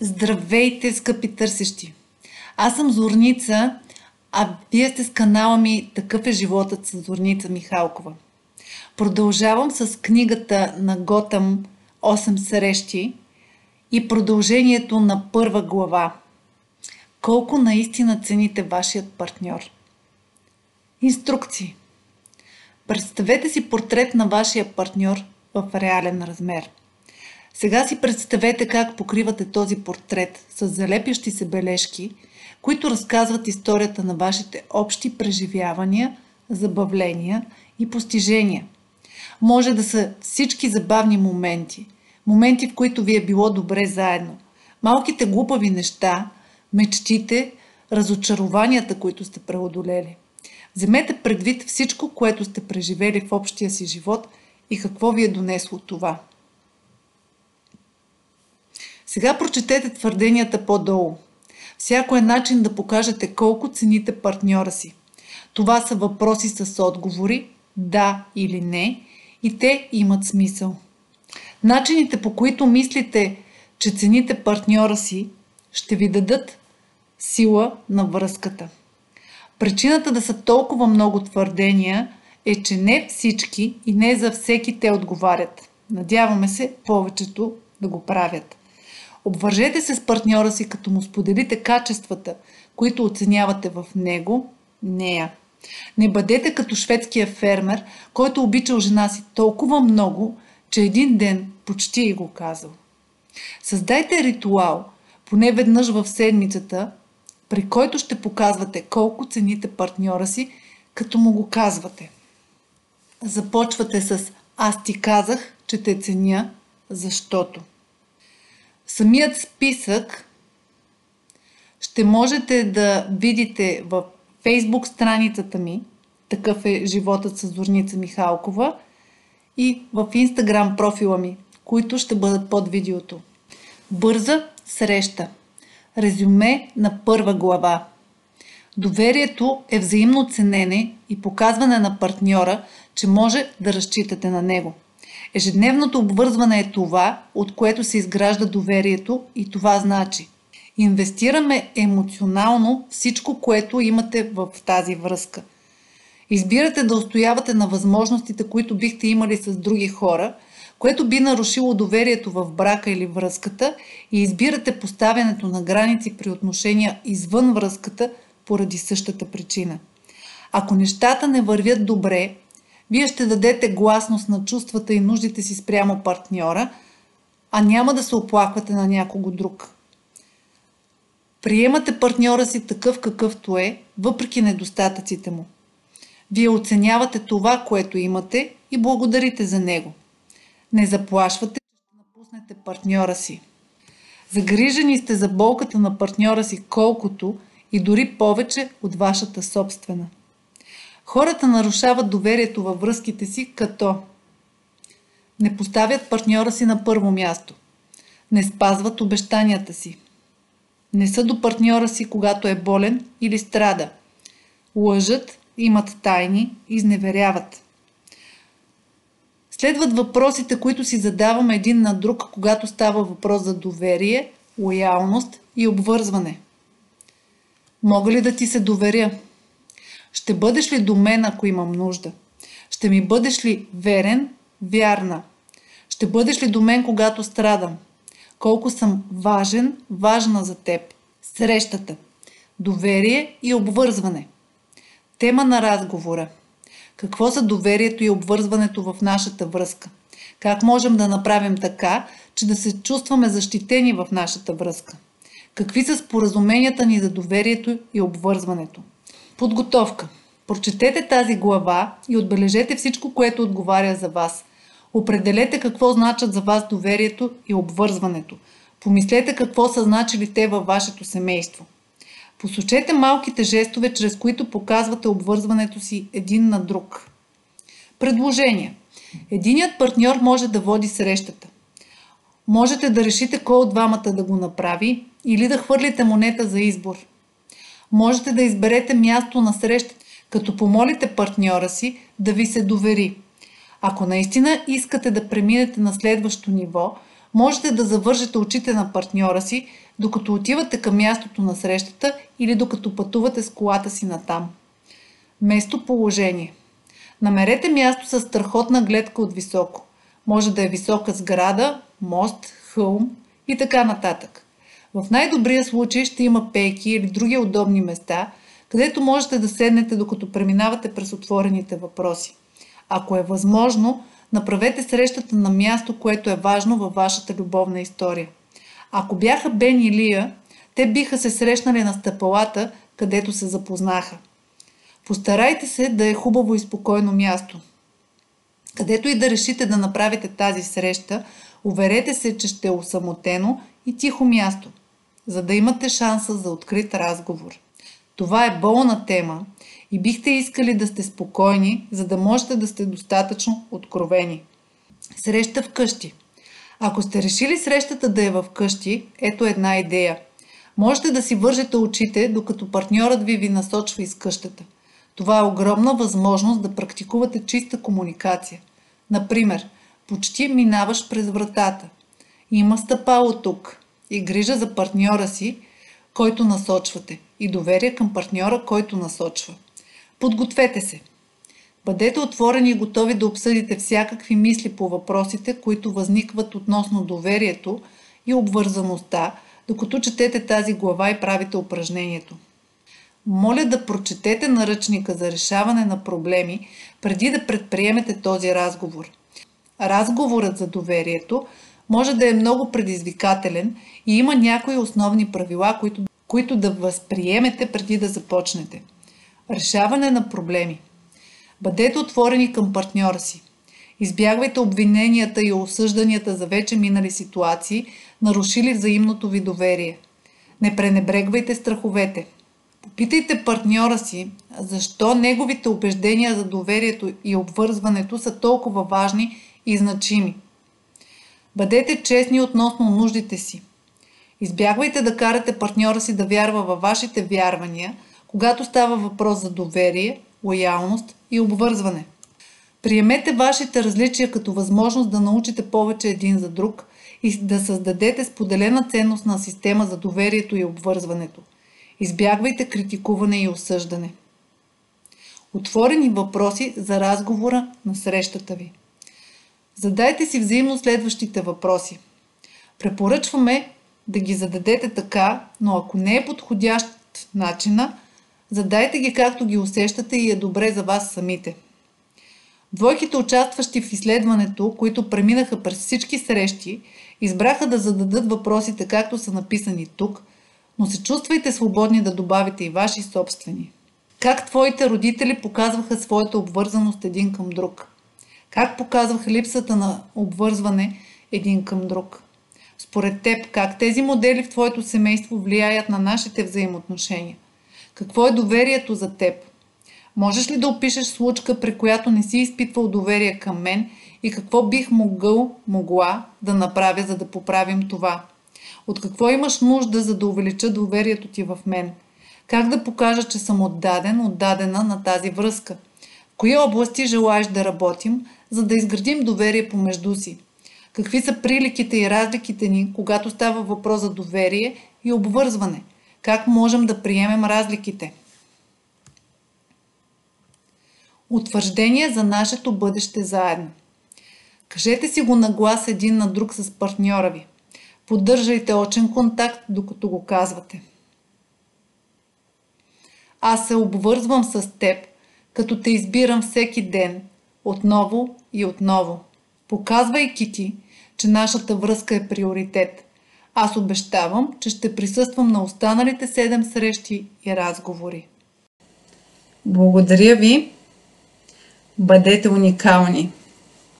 Здравейте, скъпи търсещи! Аз съм Зорница, а вие сте с канала ми Такъв е животът с Зорница Михалкова. Продължавам с книгата на Готъм 8 срещи и продължението на първа глава. Колко наистина цените вашият партньор? Инструкции. Представете си портрет на вашия партньор в реален размер – сега си представете как покривате този портрет с залепящи се бележки, които разказват историята на вашите общи преживявания, забавления и постижения. Може да са всички забавни моменти, моменти, в които ви е било добре заедно, малките глупави неща, мечтите, разочарованията, които сте преодолели. Вземете предвид всичко, което сте преживели в общия си живот и какво ви е донесло това. Сега прочетете твърденията по-долу. Всяко е начин да покажете колко цените партньора си. Това са въпроси с отговори, да или не, и те имат смисъл. Начините по които мислите, че цените партньора си, ще ви дадат сила на връзката. Причината да са толкова много твърдения е, че не всички и не за всеки те отговарят. Надяваме се повечето да го правят. Обвържете се с партньора си, като му споделите качествата, които оценявате в него, нея. Не бъдете като шведския фермер, който обичал жена си толкова много, че един ден почти и го казал. Създайте ритуал, поне веднъж в седмицата, при който ще показвате колко цените партньора си, като му го казвате. Започвате с Аз ти казах, че те ценя, защото. Самият списък ще можете да видите в фейсбук страницата ми, такъв е животът с Зорница Михалкова, и в инстаграм профила ми, които ще бъдат под видеото. Бърза среща. Резюме на първа глава. Доверието е взаимно ценене и показване на партньора, че може да разчитате на него – Ежедневното обвързване е това, от което се изгражда доверието и това значи. Инвестираме емоционално всичко, което имате в тази връзка. Избирате да устоявате на възможностите, които бихте имали с други хора, което би нарушило доверието в брака или връзката и избирате поставянето на граници при отношения извън връзката поради същата причина. Ако нещата не вървят добре, вие ще дадете гласност на чувствата и нуждите си спрямо партньора, а няма да се оплаквате на някого друг. Приемате партньора си такъв какъвто е, въпреки недостатъците му. Вие оценявате това, което имате и благодарите за него. Не заплашвате, че ще напуснете партньора си. Загрижени сте за болката на партньора си колкото и дори повече от вашата собствена. Хората нарушават доверието във връзките си, като не поставят партньора си на първо място, не спазват обещанията си, не са до партньора си, когато е болен или страда, лъжат, имат тайни, изневеряват. Следват въпросите, които си задаваме един на друг, когато става въпрос за доверие, лоялност и обвързване. Мога ли да ти се доверя? Ще бъдеш ли до мен, ако имам нужда? Ще ми бъдеш ли верен, вярна? Ще бъдеш ли до мен, когато страдам? Колко съм важен, важна за теб? Срещата. Доверие и обвързване. Тема на разговора. Какво са доверието и обвързването в нашата връзка? Как можем да направим така, че да се чувстваме защитени в нашата връзка? Какви са споразуменията ни за доверието и обвързването? Подготовка. Прочетете тази глава и отбележете всичко, което отговаря за вас. Определете какво значат за вас доверието и обвързването. Помислете какво са значили те във вашето семейство. Посочете малките жестове, чрез които показвате обвързването си един на друг. Предложение. Единият партньор може да води срещата. Можете да решите кой от двамата да го направи или да хвърлите монета за избор – можете да изберете място на среща, като помолите партньора си да ви се довери. Ако наистина искате да преминете на следващо ниво, Можете да завържете очите на партньора си, докато отивате към мястото на срещата или докато пътувате с колата си натам. Местоположение Намерете място с страхотна гледка от високо. Може да е висока сграда, мост, хълм и така нататък. В най-добрия случай ще има пейки или други удобни места, където можете да седнете докато преминавате през отворените въпроси. Ако е възможно, направете срещата на място, което е важно във вашата любовна история. Ако бяха Бен и Лия, те биха се срещнали на стъпалата, където се запознаха. Постарайте се да е хубаво и спокойно място. Където и да решите да направите тази среща, уверете се, че ще е осамотено и тихо място, за да имате шанса за открит разговор. Това е болна тема и бихте искали да сте спокойни, за да можете да сте достатъчно откровени. Среща вкъщи. Ако сте решили срещата да е в къщи, ето една идея. Можете да си вържете очите, докато партньорът ви ви насочва из къщата. Това е огромна възможност да практикувате чиста комуникация. Например, почти минаваш през вратата. Има стъпало тук и грижа за партньора си, който насочвате и доверие към партньора, който насочва. Подгответе се. Бъдете отворени и готови да обсъдите всякакви мисли по въпросите, които възникват относно доверието и обвързаността, докато четете тази глава и правите упражнението. Моля да прочетете наръчника за решаване на проблеми преди да предприемете този разговор. Разговорът за доверието може да е много предизвикателен и има някои основни правила, които, които да възприемете преди да започнете. Решаване на проблеми. Бъдете отворени към партньора си. Избягвайте обвиненията и осъжданията за вече минали ситуации, нарушили взаимното ви доверие. Не пренебрегвайте страховете. Попитайте партньора си, защо неговите убеждения за доверието и обвързването са толкова важни и значими. Бъдете честни относно нуждите си. Избягвайте да карате партньора си да вярва във вашите вярвания, когато става въпрос за доверие, лоялност и обвързване. Приемете вашите различия като възможност да научите повече един за друг и да създадете споделена ценностна система за доверието и обвързването – Избягвайте критикуване и осъждане. Отворени въпроси за разговора на срещата ви. Задайте си взаимно следващите въпроси. Препоръчваме да ги зададете така, но ако не е подходящ начина, задайте ги както ги усещате и е добре за вас самите. Двойките, участващи в изследването, които преминаха през всички срещи, избраха да зададат въпросите както са написани тук – но се чувствайте свободни да добавите и ваши собствени. Как твоите родители показваха своята обвързаност един към друг? Как показваха липсата на обвързване един към друг? Според теб, как тези модели в твоето семейство влияят на нашите взаимоотношения? Какво е доверието за теб? Можеш ли да опишеш случка, при която не си изпитвал доверие към мен и какво бих могъл, могла да направя, за да поправим това? От какво имаш нужда, за да увелича доверието ти в мен? Как да покажа, че съм отдаден, отдадена на тази връзка? В кои области желаеш да работим, за да изградим доверие помежду си? Какви са приликите и разликите ни, когато става въпрос за доверие и обвързване? Как можем да приемем разликите? Утвърждение за нашето бъдеще заедно. Кажете си го на глас един на друг с партньора ви – Поддържайте очен контакт, докато го казвате. Аз се обвързвам с теб, като те избирам всеки ден, отново и отново, показвайки ти, че нашата връзка е приоритет. Аз обещавам, че ще присъствам на останалите седем срещи и разговори. Благодаря ви! Бъдете уникални!